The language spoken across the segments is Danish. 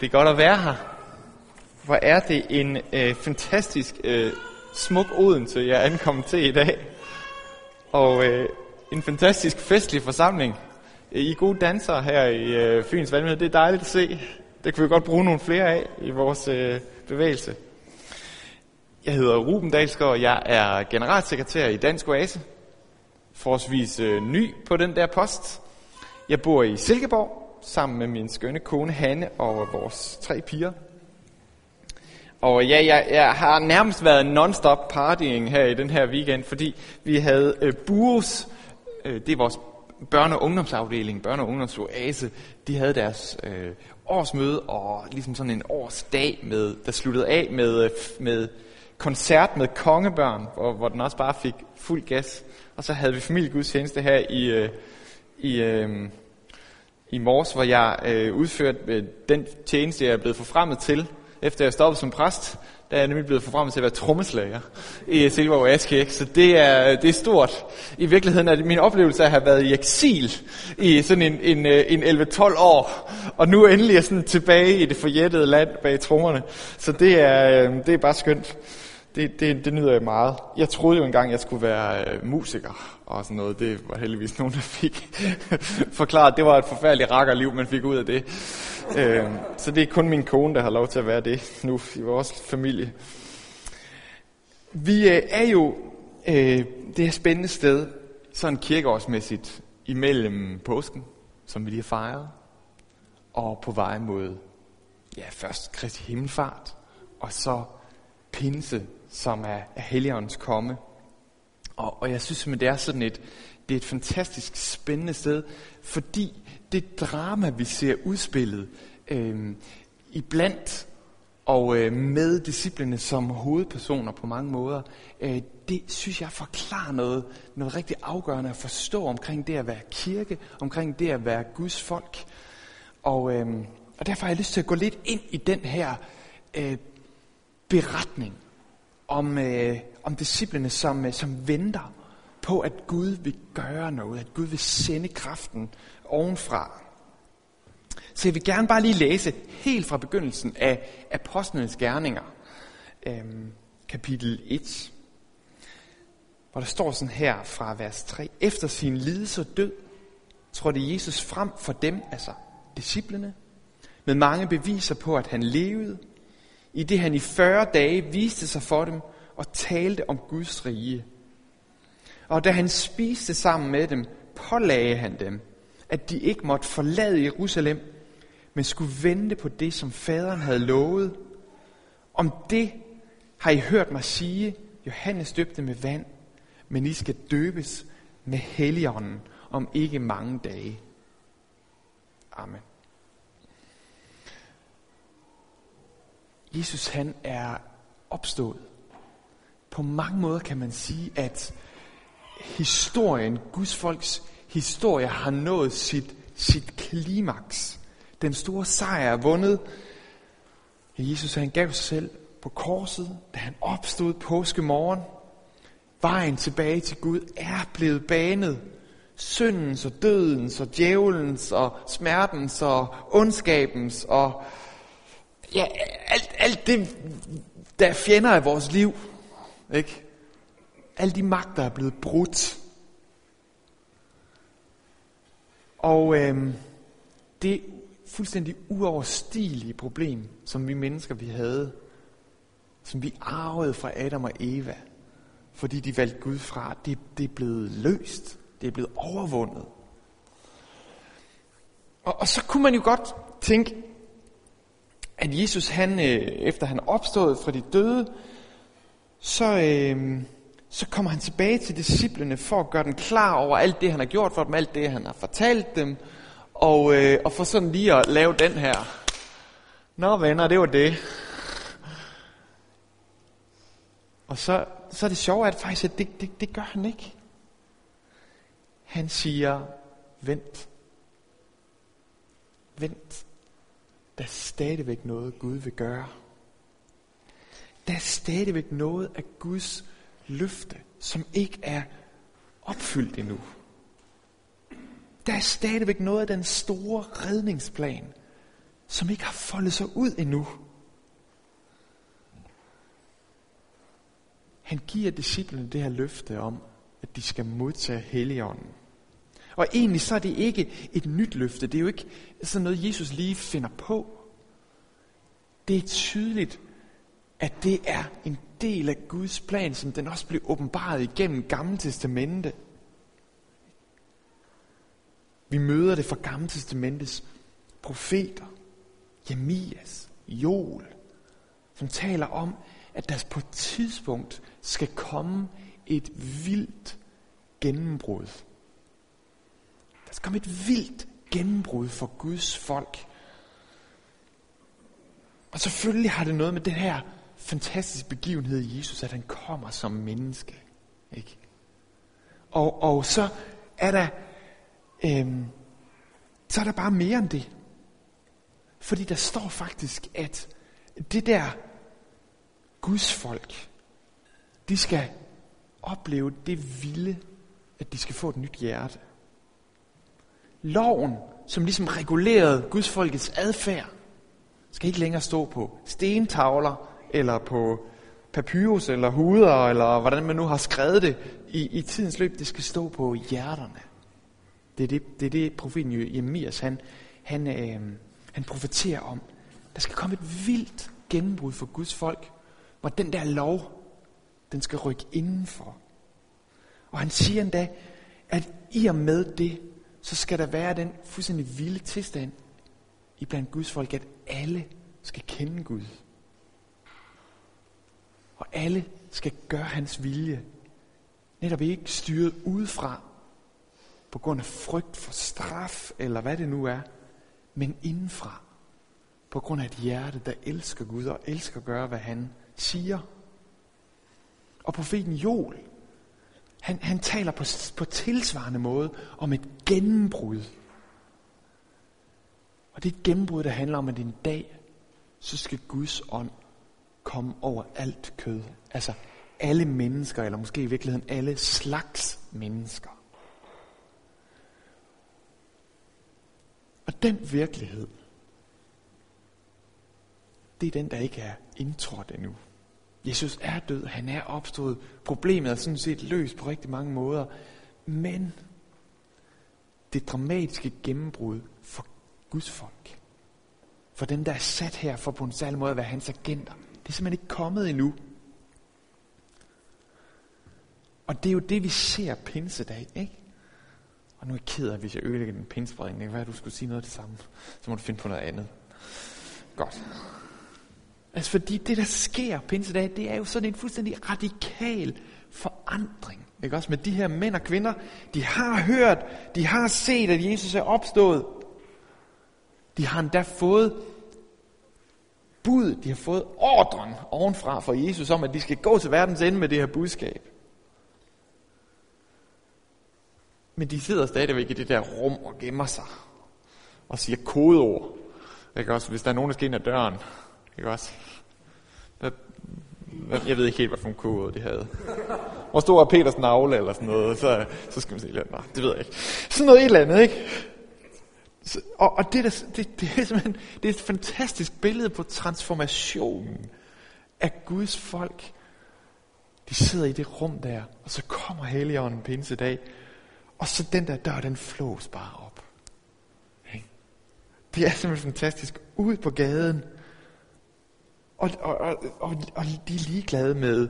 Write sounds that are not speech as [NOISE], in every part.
Det er godt at være her. Hvor er det en øh, fantastisk øh, smuk Odense, jeg er ankommet til i dag. Og øh, en fantastisk festlig forsamling. Øh, I er gode dansere her i øh, Fyns Valgmenighed. Det er dejligt at se. Det kan vi godt bruge nogle flere af i vores øh, bevægelse. Jeg hedder Ruben Dalsgaard, jeg er generalsekretær i Dansk Oase. Forholdsvis øh, ny på den der post. Jeg bor i Silkeborg, sammen med min skønne kone Hanne og vores tre piger. Og ja, jeg, jeg har nærmest været non-stop partying her i den her weekend, fordi vi havde øh, Buros, øh, det er vores børne- og ungdomsafdeling, børne- og ungdomsoase, de havde deres øh, årsmøde og ligesom sådan en årsdag, med, der sluttede af med, øh, med koncert med kongebørn, hvor, hvor den også bare fik fuld gas. Og så havde vi familiegudstjeneste her i, øh, i øh, i morges, hvor jeg øh, udførte øh, den tjeneste, jeg er blevet forfremmet til, efter jeg stoppede som præst, der er jeg nemlig blevet forfremmet til at være trommeslager i øh, Silkeborg Askirke. Så det er, øh, det er stort. I virkeligheden er det min oplevelse at have været i eksil i sådan en, en, øh, en 11-12 år, og nu endelig er sådan tilbage i det forjættede land bag trommerne. Så det er, det er bare skønt. Det, det, det nyder jeg meget. Jeg troede jo engang, jeg skulle være øh, musiker og sådan noget. Det var heldigvis [LAUGHS] nogen, der fik forklaret. Det var et forfærdeligt rakkerliv, man fik ud af det. Øh, så det er kun min kone, der har lov til at være det nu i vores familie. Vi øh, er jo øh, det her spændende sted, sådan kirkeårsmæssigt, imellem påsken, som vi lige har fejret, og på vej mod ja, først Kristi Himmelfart, og så pinse, som er, er Helligåndens komme. Og, og jeg synes simpelthen, det er sådan et, det er et fantastisk spændende sted, fordi det drama, vi ser udspillet øh, iblandt og øh, med disciplene som hovedpersoner på mange måder, øh, det synes jeg forklarer noget, noget rigtig afgørende at forstå omkring det at være kirke, omkring det at være Guds folk. Og, øh, og derfor har jeg lyst til at gå lidt ind i den her øh, beretning om, øh, om disciplene, som, øh, som venter på, at Gud vil gøre noget, at Gud vil sende kraften ovenfra. Så jeg vil gerne bare lige læse helt fra begyndelsen af Apostlenes Gerninger, øh, kapitel 1, hvor der står sådan her fra vers 3. Efter sin lidelse og død trådte Jesus frem for dem, altså disciplene, med mange beviser på, at han levede, i det han i 40 dage viste sig for dem og talte om Guds rige. Og da han spiste sammen med dem, pålagde han dem, at de ikke måtte forlade Jerusalem, men skulle vente på det, som faderen havde lovet. Om det har I hørt mig sige, Johannes døbte med vand, men I skal døbes med helligånden om ikke mange dage. Amen. Jesus han er opstået. På mange måder kan man sige, at historien, Guds folks historie, har nået sit, sit klimaks. Den store sejr er vundet. Jesus han gav sig selv på korset, da han opstod påskemorgen. Vejen tilbage til Gud er blevet banet. Syndens og dødens og djævelens og smertens og ondskabens og ja, alt, alt det, der er fjender af vores liv, ikke? Alle de magter er blevet brudt. Og øh, det fuldstændig uoverstigelige problem, som vi mennesker vi havde, som vi arvede fra Adam og Eva, fordi de valgte Gud fra, det, det er blevet løst. Det er blevet overvundet. Og, og så kunne man jo godt tænke, at Jesus, han, øh, efter han opstod fra de døde, så, øh, så kommer han tilbage til disciplene for at gøre dem klar over alt det, han har gjort for dem, alt det, han har fortalt dem, og, øh, og for sådan lige at lave den her. Nå venner, det var det. Og så, så er det sjove, at faktisk, at det, det, det gør han ikke. Han siger, vent. Vent. Der er stadigvæk noget, Gud vil gøre. Der er stadigvæk noget af Guds løfte, som ikke er opfyldt endnu. Der er stadigvæk noget af den store redningsplan, som ikke har foldet sig ud endnu. Han giver disciplene det her løfte om, at de skal modtage Helligånden. Og egentlig så er det ikke et nyt løfte. Det er jo ikke sådan noget, Jesus lige finder på. Det er tydeligt, at det er en del af Guds plan, som den også blev åbenbaret igennem Gamle Testamente. Vi møder det fra Gamle Testamentes profeter, Jemias, Joel, som taler om, at der på et tidspunkt skal komme et vildt gennembrud. Der skal komme et vildt gennembrud for Guds folk. Og selvfølgelig har det noget med den her fantastisk begivenhed i Jesus, at han kommer som menneske. Ikke? Og, og så er der øhm, så er der bare mere end det. Fordi der står faktisk, at det der Guds folk, de skal opleve det vilde, at de skal få et nyt hjerte. Loven, som ligesom regulerede Guds folkets adfærd, skal ikke længere stå på stentavler, eller på papyrus, eller huder, eller hvordan man nu har skrevet det i, i tidens løb. Det skal stå på hjerterne. Det er det, det, er det profeten Jeremias, han, han, øh, han profeterer om. Der skal komme et vildt gennembrud for Guds folk, hvor den der lov, den skal rykke indenfor. Og han siger endda, at i og med det, så skal der være den fuldstændig vilde tilstand i blandt Guds folk, at alle skal kende Gud. Og alle skal gøre hans vilje. Netop ikke styret udefra, på grund af frygt for straf, eller hvad det nu er, men indenfra, på grund af et hjerte, der elsker Gud og elsker at gøre, hvad han siger. Og profeten Joel, han, han taler på, på tilsvarende måde om et gennembrud. Og det er et gennembrud, der handler om, at en dag, så skal Guds ånd komme over alt kød. Altså alle mennesker, eller måske i virkeligheden alle slags mennesker. Og den virkelighed, det er den, der ikke er indtrådt endnu. Jesus er død, han er opstået. Problemet er sådan set løst på rigtig mange måder. Men det dramatiske gennembrud for Guds folk, for dem, der er sat her for på en særlig måde at være hans agenter, det er simpelthen ikke kommet endnu. Og det er jo det, vi ser pinsedag, ikke? Og nu er jeg ked af, hvis jeg ødelægger den pinsebredning. Det kan være, at du skulle sige noget af det samme. Så må du finde på noget andet. Godt. Altså fordi det, der sker pinsedag, det er jo sådan en fuldstændig radikal forandring. Ikke også med de her mænd og kvinder, de har hørt, de har set, at Jesus er opstået. De har endda fået bud, de har fået ordren ovenfra fra Jesus om, at de skal gå til verdens ende med det her budskab. Men de sidder stadigvæk i det der rum og gemmer sig. Og siger kodeord. Ikke også? Hvis der er nogen, der skal ind ad døren. Ikke også? Hvad, hvad, jeg ved ikke helt, hvad for en kodeord de havde. Hvor stor er Peters navle eller sådan noget. Så, så skal man sige, nej, det ved jeg ikke. Sådan noget et eller andet, ikke? Så, og, og det, der, det, det, er simpelthen det er et fantastisk billede på transformationen af Guds folk. De sidder i det rum der, og så kommer Helligånden pinsedag, og så den der dør, den flås bare op. Det er simpelthen fantastisk. Ud på gaden. Og, og, og, og, og de er ligeglade med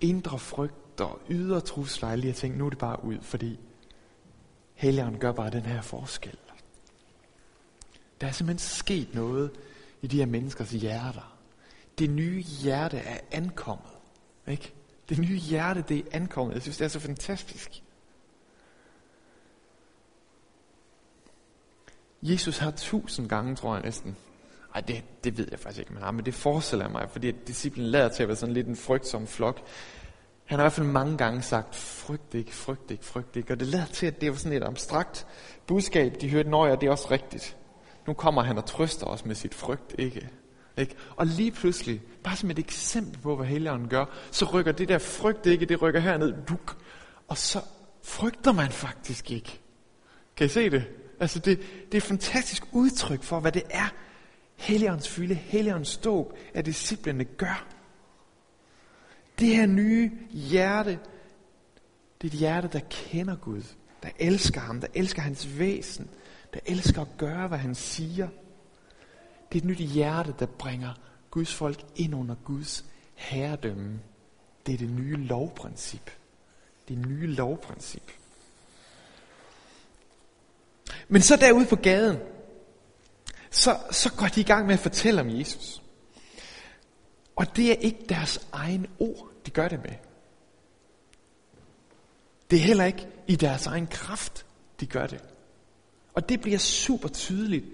indre frygt og ydre trusler alle de her ting. Nu er det bare ud, fordi Helligånden gør bare den her forskel. Der er simpelthen sket noget i de her menneskers hjerter. Det nye hjerte er ankommet. Ikke? Det nye hjerte, det er ankommet. Jeg synes, det er så fantastisk. Jesus har tusind gange, tror jeg næsten. Ej, det, det ved jeg faktisk ikke, man har, men det forestiller jeg mig, fordi disciplen lader til at være sådan lidt en frygtsom flok. Han har i hvert fald mange gange sagt, frygt ikke, frygt ikke, frygt ikke. Og det lader til, at det var sådan et abstrakt budskab, de hørte, når det er også rigtigt. Nu kommer han og trøster os med sit frygt ikke. ikke? Og lige pludselig, bare som et eksempel på, hvad Helligånden gør, så rykker det der frygt ikke, det rykker herned, duk. Og så frygter man faktisk ikke. Kan I se det? Altså det, det er et fantastisk udtryk for, hvad det er, Helligåndens fylde, Helligåndens ståb, at disciplene gør. Det her nye hjerte, det er et hjerte, der kender Gud, der elsker ham, der elsker hans væsen, der elsker at gøre, hvad han siger. Det er et nyt hjerte, der bringer Guds folk ind under Guds herredømme. Det er det nye lovprincip. Det nye lovprincip. Men så derude på gaden, så, så går de i gang med at fortælle om Jesus. Og det er ikke deres egen ord, de gør det med. Det er heller ikke i deres egen kraft, de gør det. Og det bliver super tydeligt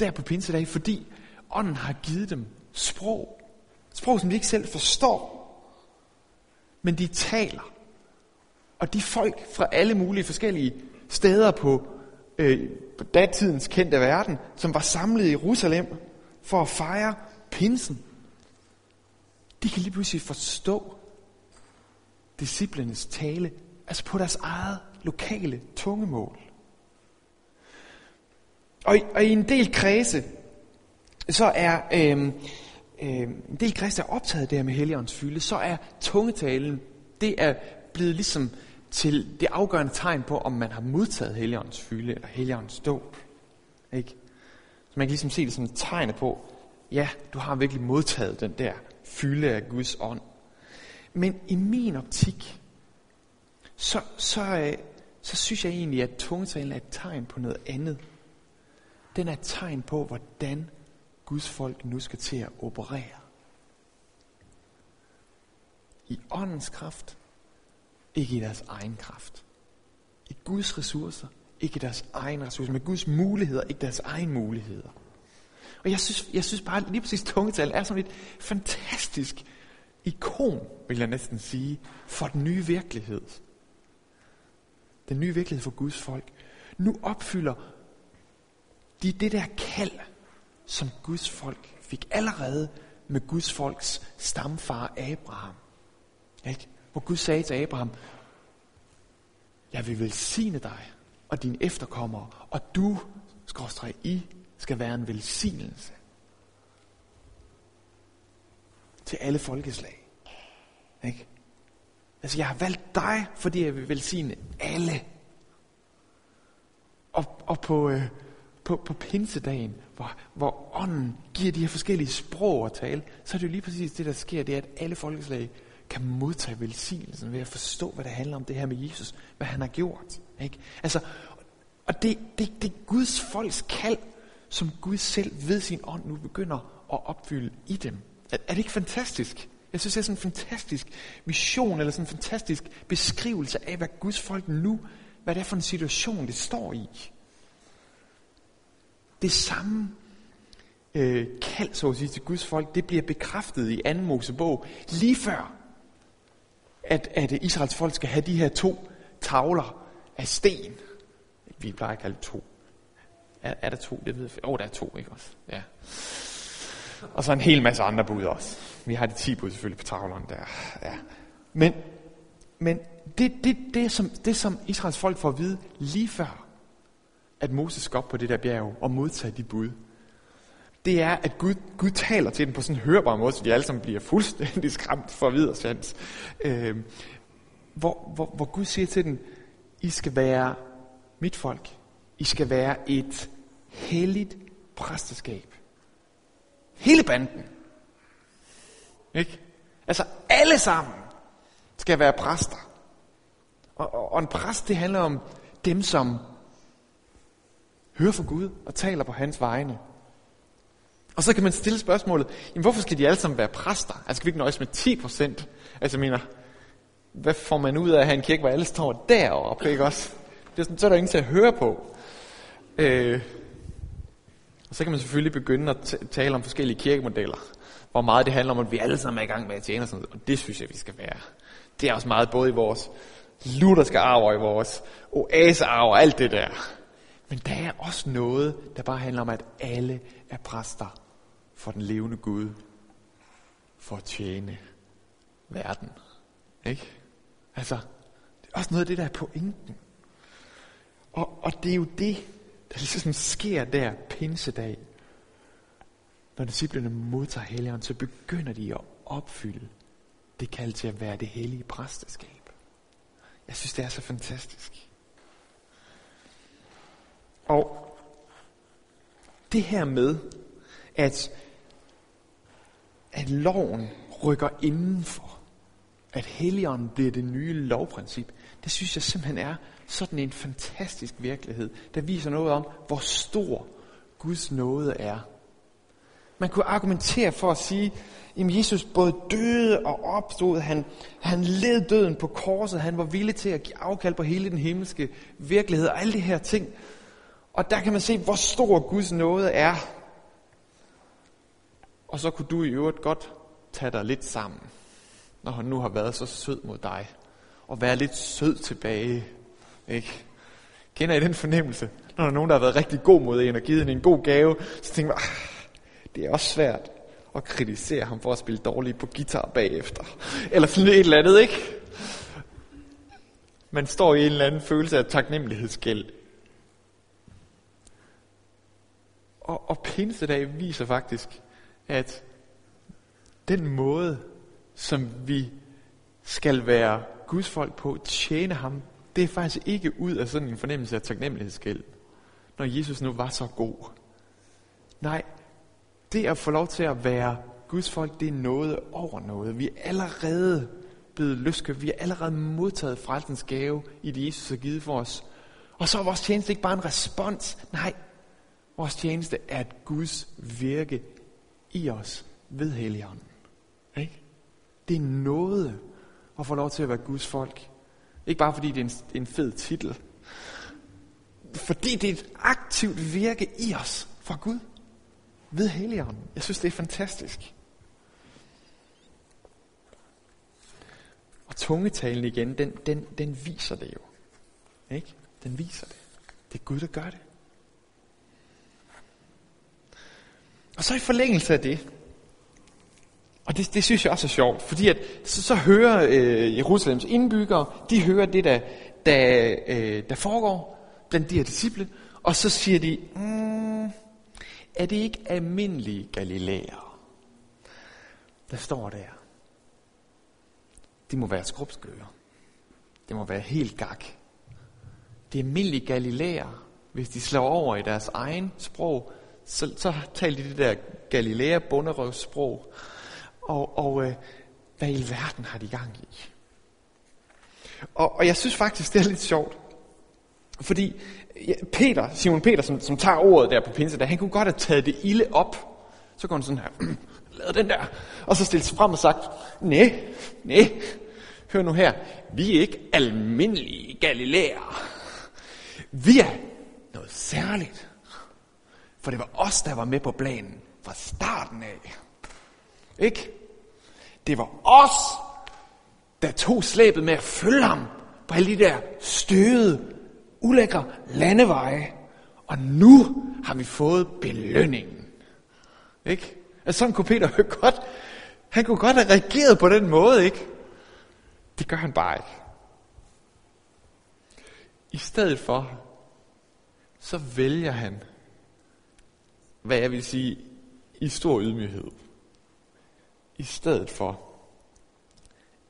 der på pinsedag, fordi ånden har givet dem sprog. Sprog, som de ikke selv forstår. Men de taler. Og de folk fra alle mulige forskellige steder på, øh, på datidens kendte verden, som var samlet i Jerusalem for at fejre pinsen, de kan lige pludselig forstå disciplenes tale, altså på deres eget lokale tungemål. Og, og i en del kredse, så er øh, øh, en del kristne er optaget der med heligåndens fylde, så er tungetalen, det er blevet ligesom til det afgørende tegn på, om man har modtaget heligåndens fylde eller heligåndens dåb. Ikke? Så man kan ligesom se det som et tegn på, ja, du har virkelig modtaget den der fylde af Guds ånd. Men i min optik, så, så, øh, så synes jeg egentlig, at tungetalen er et tegn på noget andet. Den er et tegn på, hvordan Guds folk nu skal til at operere. I åndens kraft, ikke i deres egen kraft. I Guds ressourcer, ikke i deres egen ressourcer, men Guds muligheder, ikke deres egen muligheder. Og jeg synes, jeg synes bare, lige præcis tungetal er sådan et fantastisk ikon, vil jeg næsten sige, for den nye virkelighed. Den nye virkelighed for Guds folk. Nu opfylder de det der kald, som Guds folk fik allerede med Guds folks stamfar Abraham. Ikke? Hvor Gud sagde til Abraham, jeg vil velsigne dig og dine efterkommere, og du, skråstrej I, skal være en velsignelse til alle folkeslag. Ikke? Altså, jeg har valgt dig, fordi jeg vil velsigne alle. Og, og på, øh, på, på pinsedagen, hvor, hvor ånden giver de her forskellige sprog at tale, så er det jo lige præcis det, der sker, det er, at alle folkeslag kan modtage velsignelsen ved at forstå, hvad det handler om det her med Jesus, hvad han har gjort. Ikke? Altså, og det, det, det er Guds folks kald, som Gud selv ved sin ånd nu begynder at opfylde i dem. Er, er det ikke fantastisk? Jeg synes, det er sådan en fantastisk vision, eller sådan en fantastisk beskrivelse af, hvad Guds folk nu, hvad det er for en situation, det står i. Det samme øh, kald, så at sige, til Guds folk, det bliver bekræftet i 2. Mosebog, lige før, at, at Israels folk skal have de her to tavler af sten. Vi plejer at kalde to. Er, er der to? Det ved jeg. Åh, oh, der er to, ikke også? Ja. Og så en hel masse andre bud også. Vi har de ti bud selvfølgelig på tavlerne der. Ja. Men, men det, det, det, som, det, som Israels folk får at vide lige før, at Moses skal op på det der bjerg og modtage de bud, det er, at Gud, Gud taler til dem på sådan en hørbar måde, så de alle sammen bliver fuldstændig skræmt for videre øh, hvor, hvor, hvor Gud siger til dem, I skal være mit folk. I skal være et helligt præsteskab. Hele banden. Ikke? Altså alle sammen skal være præster. Og, og, og en præst, det handler om dem, som hører fra Gud og taler på hans vegne. Og så kan man stille spørgsmålet, jamen hvorfor skal de alle sammen være præster? Altså skal vi ikke nøjes med 10 procent? Altså mener, hvad får man ud af at have en kirke, hvor alle står deroppe, ikke også? Det er sådan, så er der ingen til at høre på. Øh, og så kan man selvfølgelig begynde at tale om forskellige kirkemodeller. Hvor meget det handler om, at vi alle sammen er i gang med at tjene. Og, sådan og det synes jeg, vi skal være. Det er også meget både i vores lutherske arv og i vores oasearv og alt det der. Men der er også noget, der bare handler om, at alle er præster for den levende Gud. For at tjene verden. Ikke? Altså, det er også noget af det, der er pointen. Og, og det er jo det, der ligesom sker der pinsedag. når disciplene modtager Helligånden, så begynder de at opfylde det kald til at være det hellige præsteskab. Jeg synes, det er så fantastisk. Og det her med, at, at loven rykker indenfor, at helligånden bliver det nye lovprincip, det synes jeg simpelthen er sådan en fantastisk virkelighed, der viser noget om, hvor stor Guds nåde er. Man kunne argumentere for at sige, at Jesus både døde og opstod, han, han led døden på korset, han var villig til at give afkald på hele den himmelske virkelighed og alle de her ting. Og der kan man se, hvor stor Guds nåde er. Og så kunne du i øvrigt godt tage dig lidt sammen, når han nu har været så sød mod dig. Og være lidt sød tilbage. Ikke? Kender I den fornemmelse? Når der er nogen, der har været rigtig god mod en og givet en en god gave, så tænker man, ah, det er også svært at kritisere ham for at spille dårligt på guitar bagefter. Eller sådan et eller andet, ikke? Man står i en eller anden følelse af taknemmelighedsgæld. Og, og pinsedag viser faktisk, at den måde, som vi skal være Guds folk på, tjene ham, det er faktisk ikke ud af sådan en fornemmelse af taknemmelighedsgæld, når Jesus nu var så god. Nej, det at få lov til at være Guds folk, det er noget over noget. Vi er allerede blevet løskøbt. Vi er allerede modtaget frelsens gave i det, Jesus har givet for os. Og så er vores tjeneste ikke bare en respons. Nej, vores tjeneste er et Guds virke i os ved Helligånden. Ikke? Det er noget at få lov til at være Guds folk. Ikke bare fordi det er en, en fed titel. Fordi det er et aktivt virke i os fra Gud ved Helligånden. Jeg synes, det er fantastisk. Og tungetalen igen, den, den, den viser det jo. Ikke? Den viser det. Det er Gud, der gør det. Og så i forlængelse af det, og det, det synes jeg også er sjovt, fordi at, så, så hører øh, Jerusalems indbyggere, de hører det, der, der, øh, der foregår blandt de her disciple, og så siger de, mm, er det ikke almindelige galilæer, der står der? Det må være skrubskøre. Det må være helt gak. Det er almindelige galilæer, hvis de slår over i deres egen sprog, så, så talte de det der Galilea bunderøvssprog. Og, og øh, hvad i verden har de gang i? Og, og jeg synes faktisk, det er lidt sjovt. Fordi Peter, Simon Peter, som, som tager ordet der på pinse, han kunne godt have taget det ilde op. Så går han sådan her, [CLEARS THROAT] lavet den der, og så stillet sig frem og sagt, nej, nej, hør nu her, vi er ikke almindelige galilæer. Vi er noget særligt. For det var os, der var med på planen fra starten af. Ikke? Det var os, der tog slæbet med at følge ham på alle de der støde, ulækre landeveje. Og nu har vi fået belønningen. Ikke? Altså sådan kunne Peter godt, han kunne godt have reageret på den måde, ikke? Det gør han bare ikke. I stedet for, så vælger han, hvad jeg vil sige, i stor ydmyghed. I stedet for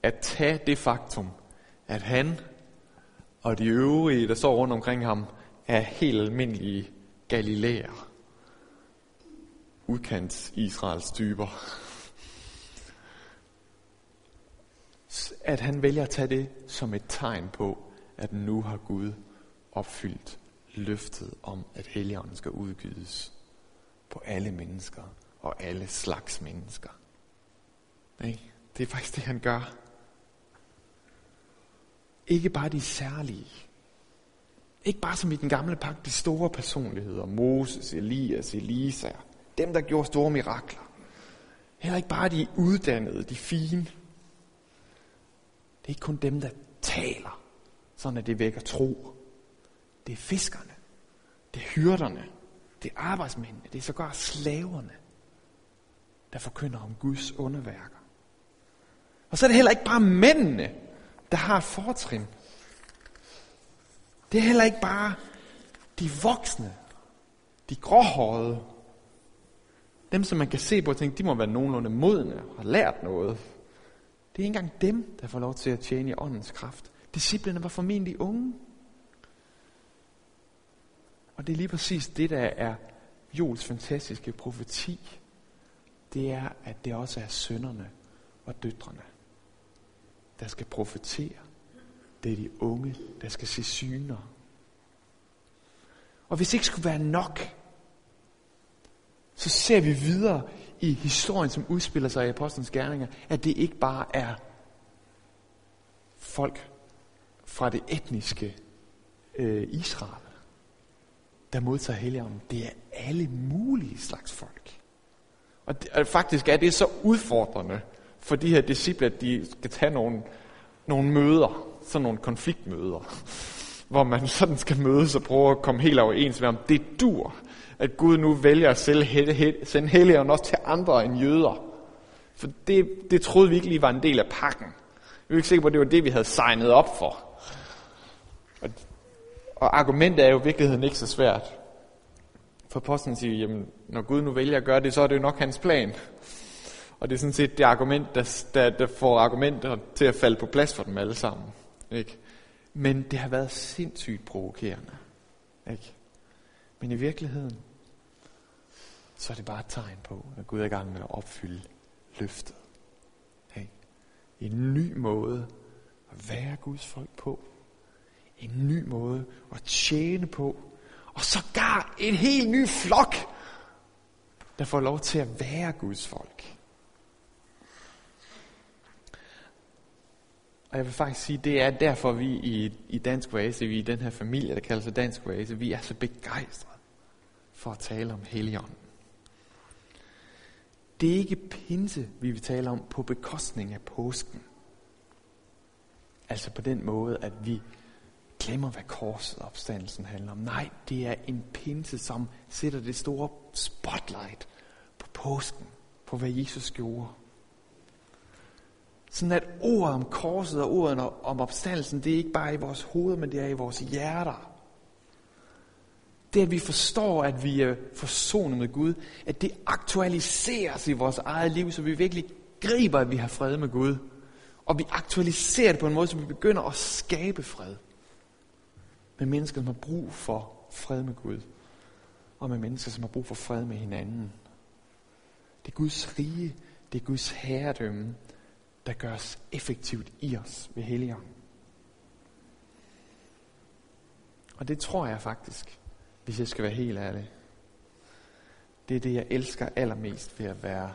at tage det faktum, at han og de øvrige, der står rundt omkring ham, er helt almindelige galilæer. Udkants Israels typer. At han vælger at tage det som et tegn på, at nu har Gud opfyldt løftet om, at Helligånden skal udgives på alle mennesker og alle slags mennesker. Nej, det er faktisk det, han gør. Ikke bare de særlige. Ikke bare som i den gamle pagt, de store personligheder. Moses, Elias, Elisa. Dem, der gjorde store mirakler. Heller ikke bare de uddannede, de fine. Det er ikke kun dem, der taler, sådan at det vækker tro. Det er fiskerne. Det er hyrderne. Det er arbejdsmændene. Det er sågar slaverne, der forkynder om Guds underværker. Og så er det heller ikke bare mændene, der har et fortrin. Det er heller ikke bare de voksne, de gråhårede, dem som man kan se på og tænke, de må være nogenlunde modne og har lært noget. Det er ikke engang dem, der får lov til at tjene i åndens kraft. Disciplerne var formentlig unge. Og det er lige præcis det, der er Jols fantastiske profeti. Det er, at det også er sønderne og døtrene, der skal profetere. Det er de unge, der skal se syner. Og hvis det ikke skulle være nok, så ser vi videre i historien, som udspiller sig i Apostlenes Gerninger, at det ikke bare er folk fra det etniske øh, Israel, der modtager Helligånden. Det er alle mulige slags folk. Og, det, og faktisk er det så udfordrende for de her disciple, at de skal tage nogle, nogle møder, sådan nogle konfliktmøder, [LAUGHS] hvor man sådan skal mødes og prøve at komme helt overens med, om det dur, at Gud nu vælger at sende Helligånden også til andre end jøder. For det, det troede vi ikke lige var en del af pakken. Vi er ikke sikre på, at det var det, vi havde signet op for. Og, og argumentet er jo i virkeligheden ikke så svært. For posten siger, jamen, når Gud nu vælger at gøre det, så er det jo nok hans plan. Og det er sådan set det argument, der, der, der får argumenter til at falde på plads for dem alle sammen. Ikke? Men det har været sindssygt provokerende. Ikke? Men i virkeligheden, så er det bare et tegn på, at Gud er i gang med at opfylde løftet. Ikke? En ny måde at være Guds folk på. En ny måde at tjene på. Og sågar en helt ny flok, der får lov til at være Guds folk. Og jeg vil faktisk sige, det er derfor, vi i, i Dansk Oase, vi i den her familie, der kalder sig Dansk Oase, vi er så begejstrede for at tale om Helligånden. Det er ikke pinse, vi vil tale om på bekostning af påsken. Altså på den måde, at vi glemmer, hvad korset og opstandelsen handler om. Nej, det er en pinse, som sætter det store spotlight på påsken, på hvad Jesus gjorde. Sådan at ordet om korset og ordet om opstandelsen, det er ikke bare i vores hoved, men det er i vores hjerter. Det at vi forstår, at vi er forsonet med Gud, at det aktualiseres i vores eget liv, så vi virkelig griber, at vi har fred med Gud. Og vi aktualiserer det på en måde, så vi begynder at skabe fred. Med mennesker, som har brug for fred med Gud. Og med mennesker, som har brug for fred med hinanden. Det er Guds rige, det er Guds herredømme, der gøres effektivt i os ved Helligånden. Og det tror jeg faktisk, hvis jeg skal være helt ærlig. Det er det, jeg elsker allermest ved at være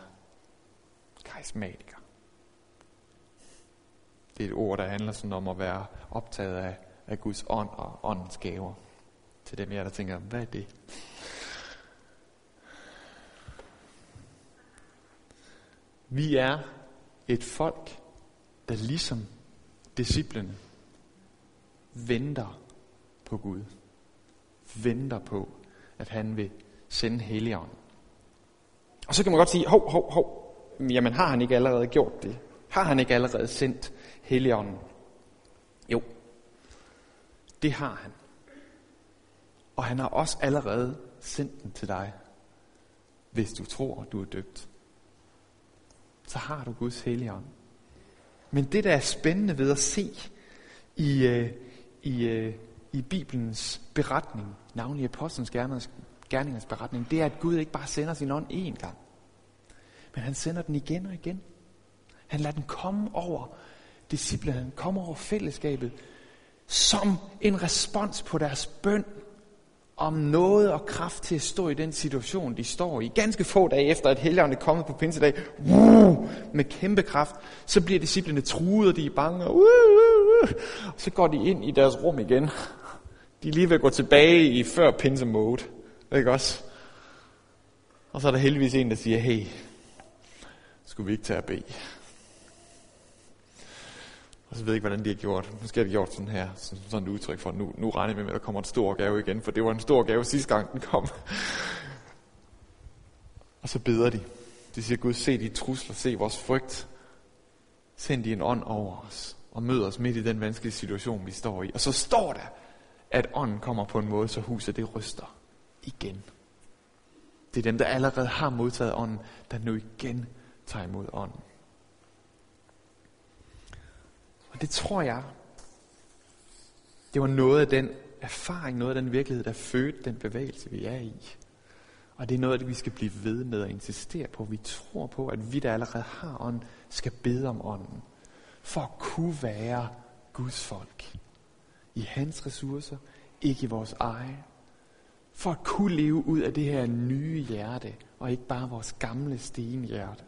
karismatiker. Det er et ord, der handler sådan om at være optaget af, af Guds ånd og åndens gaver. Til dem jeg der tænker, hvad er det? Vi er et folk, der ligesom disciplene venter på Gud. Venter på, at han vil sende Helligånden. Og så kan man godt sige, hov, hov, hov, jamen har han ikke allerede gjort det? Har han ikke allerede sendt Helligånden? Jo, det har han. Og han har også allerede sendt den til dig, hvis du tror, du er døbt så har du Guds helligånd. Men det, der er spændende ved at se i, øh, i, øh, i Bibelens beretning, navnlig Apostlenes Gerningers, Gerningers beretning, det er, at Gud ikke bare sender sin ånd én gang, men han sender den igen og igen. Han lader den komme over disciplinen, han kommer over fællesskabet, som en respons på deres bøn om noget og kraft til at stå i den situation, de står i. Ganske få dage efter, at helgerne er kommet på pinsedag, uh, med kæmpe kraft, så bliver disciplene truet, og de er bange, uh, uh, uh, og så går de ind i deres rum igen. De er lige ved at gå tilbage i før pinse mode, ikke også? Og så er der heldigvis en, der siger, hey, skulle vi ikke tage at bede? Og så ved jeg ikke, hvordan de har gjort. Måske har de gjort sådan her, sådan et udtryk for, nu, nu regner vi med, at der kommer en stor gave igen, for det var en stor gave sidste gang, den kom. og så beder de. De siger, Gud, se de trusler, se vores frygt. Send de en ånd over os, og mød os midt i den vanskelige situation, vi står i. Og så står der, at ånden kommer på en måde, så huset det ryster igen. Det er dem, der allerede har modtaget ånden, der nu igen tager imod ånden. Og det tror jeg, det var noget af den erfaring, noget af den virkelighed, der fødte den bevægelse, vi er i. Og det er noget det, vi skal blive ved med at insistere på. Vi tror på, at vi, der allerede har ånd, skal bede om ånden. For at kunne være Guds folk. I hans ressourcer, ikke i vores eget. For at kunne leve ud af det her nye hjerte, og ikke bare vores gamle stenhjerte.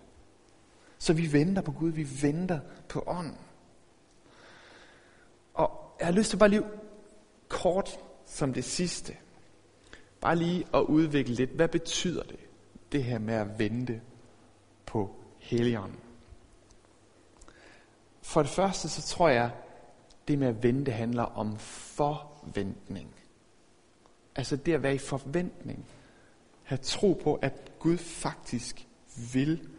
Så vi venter på Gud, vi venter på ånden. Jeg har lyst til bare lige kort som det sidste, bare lige at udvikle lidt, hvad betyder det, det her med at vente på Helligånden? For det første, så tror jeg, det med at vente handler om forventning. Altså det at være i forventning. Have tro på, at Gud faktisk vil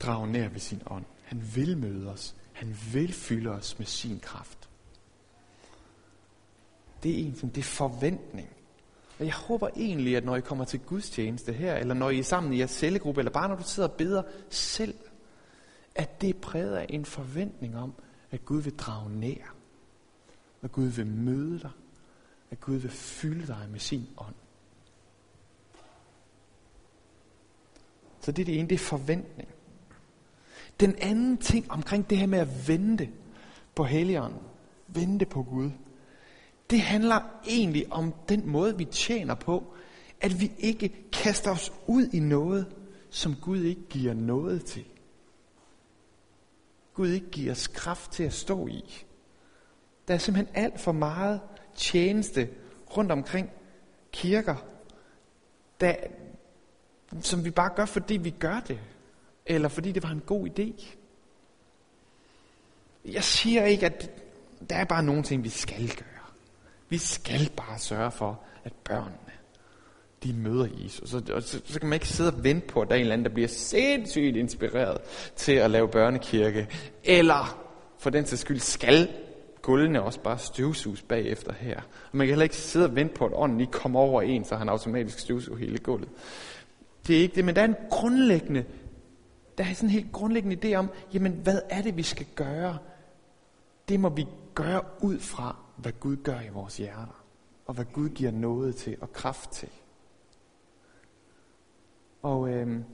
drage nær ved sin ånd. Han vil møde os. Han vil fylde os med sin kraft. Det er en ting, det er forventning. Og jeg håber egentlig, at når I kommer til gudstjeneste her, eller når I er sammen i jeres cellegruppe, eller bare når du sidder og beder selv, at det præget af en forventning om, at Gud vil drage nær. At Gud vil møde dig. At Gud vil fylde dig med sin ånd. Så det er det ene, det er forventning. Den anden ting omkring det her med at vente på Helligånden, vente på Gud, det handler egentlig om den måde, vi tjener på, at vi ikke kaster os ud i noget, som Gud ikke giver noget til. Gud ikke giver os kraft til at stå i. Der er simpelthen alt for meget tjeneste rundt omkring kirker, der, som vi bare gør, fordi vi gør det, eller fordi det var en god idé. Jeg siger ikke, at der er bare nogle ting, vi skal gøre. Vi skal bare sørge for, at børnene, de møder Jesus. Og så, så, så kan man ikke sidde og vente på, at der er en eller anden, der bliver sindssygt inspireret til at lave børnekirke. Eller for den sags skyld skal gulvene også bare støvsuges bagefter her. Og man kan heller ikke sidde og vente på, at ånden lige kommer over en, så han automatisk støvsuger hele gulvet. Det er ikke det, men der er en grundlæggende, der er sådan en helt grundlæggende idé om, jamen hvad er det, vi skal gøre? Det må vi gøre ud fra, hvad Gud gør i vores hjerter, og hvad Gud giver noget til og kraft til. Og, øhm,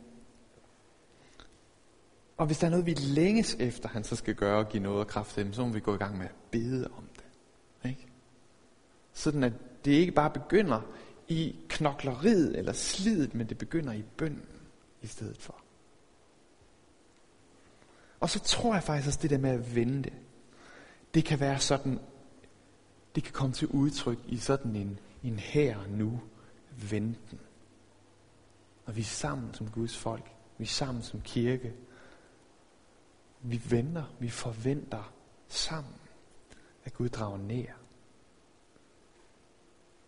og hvis der er noget, vi længes efter, han så skal gøre og give noget og kraft til, så må vi gå i gang med at bede om det. Ikke? Sådan at det ikke bare begynder i knokleriet eller slidet, men det begynder i bønden i stedet for. Og så tror jeg faktisk også det der med at vente, det kan være sådan det kan komme til udtryk i sådan en, en her nu venten. Og vi er sammen som Guds folk. Vi er sammen som kirke. Vi venter, vi forventer sammen, at Gud drager nær.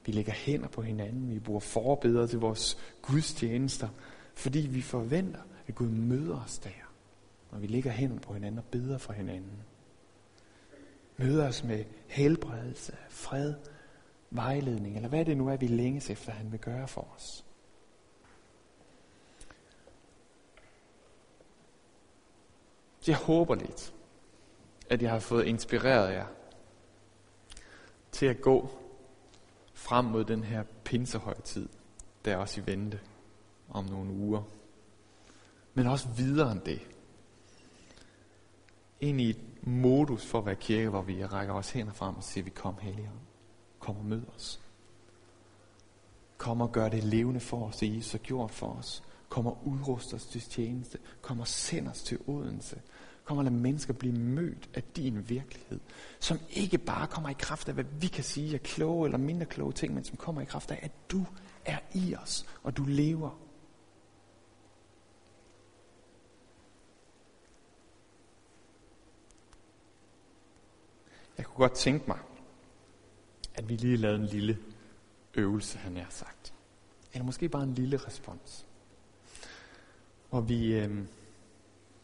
Vi lægger hænder på hinanden, vi bruger forbedre til vores gudstjenester, fordi vi forventer, at Gud møder os der, når vi lægger hænder på hinanden og beder for hinanden møder os med helbredelse, fred, vejledning, eller hvad det nu er, vi længes efter, han vil gøre for os. Jeg håber lidt, at jeg har fået inspireret jer til at gå frem mod den her pinsehøjtid, der er også i vente om nogle uger. Men også videre end det. Ind i et modus for at være kirke, hvor vi rækker os hænder frem og siger, vi kom helligånd. Kom og mød os. Kom og gør det levende for os, det Jesus har gjort for os. Kom og udrust os til tjeneste. Kom og send os til Odense. Kom og lad mennesker blive mødt af din virkelighed. Som ikke bare kommer i kraft af, hvad vi kan sige er kloge eller mindre kloge ting, men som kommer i kraft af, at du er i os, og du lever Jeg kunne godt tænke mig, at vi lige lavede en lille øvelse, han har sagt. Eller måske bare en lille respons. Og vi, øh,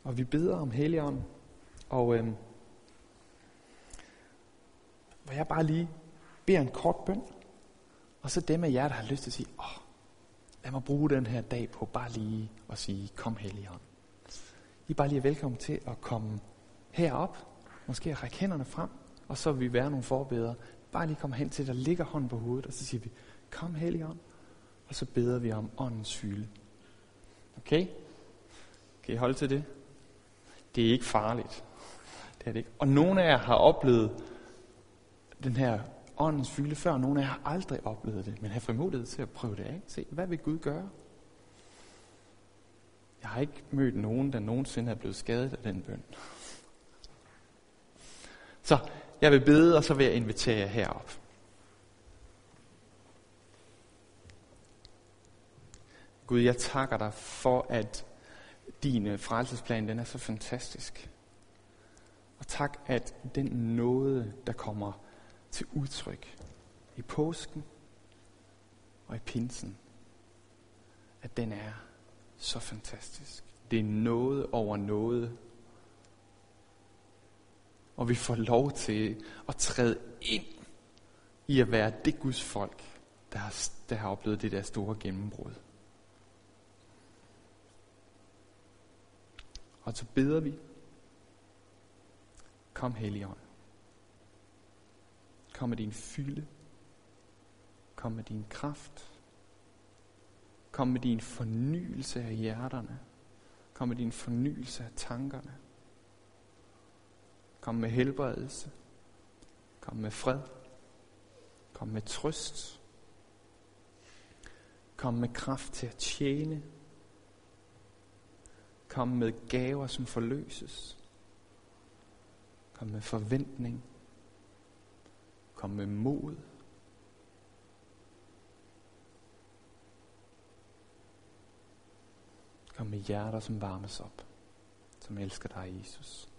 og vi beder om Helligånden, og øh, hvor jeg bare lige beder en kort bøn, og så dem af jer, der har lyst til at sige, åh, lad mig bruge den her dag på bare lige at sige, kom Helligånd. I er bare lige velkommen til at komme herop, måske række hænderne frem, og så vil vi være nogle forbedere. Bare lige komme hen til, der ligger hånden på hovedet, og så siger vi, kom Helligånd, og så beder vi om åndens fylde. Okay? Kan I holde til det? Det er ikke farligt. Det er det ikke. Og nogle af jer har oplevet den her åndens fylde før. Nogle af jer har aldrig oplevet det, men har frimodighed til at prøve det af. Se, hvad vil Gud gøre? Jeg har ikke mødt nogen, der nogensinde er blevet skadet af den bøn. Så jeg vil bede, og så vil jeg invitere jer herop. Gud, jeg takker dig for, at din øh, frelsesplan den er så fantastisk. Og tak, at den nåde, der kommer til udtryk i påsken og i pinsen, at den er så fantastisk. Det er noget over noget. Og vi får lov til at træde ind i at være det Guds folk, der har, der har oplevet det der store gennembrud. Og så beder vi, kom Helligånd. Kom med din fylde. Kom med din kraft. Kom med din fornyelse af hjerterne. Kom med din fornyelse af tankerne. Kom med helbredelse. Kom med fred. Kom med trøst. Kom med kraft til at tjene. Kom med gaver, som forløses. Kom med forventning. Kom med mod. Kom med hjerter, som varmes op, som elsker dig, Jesus.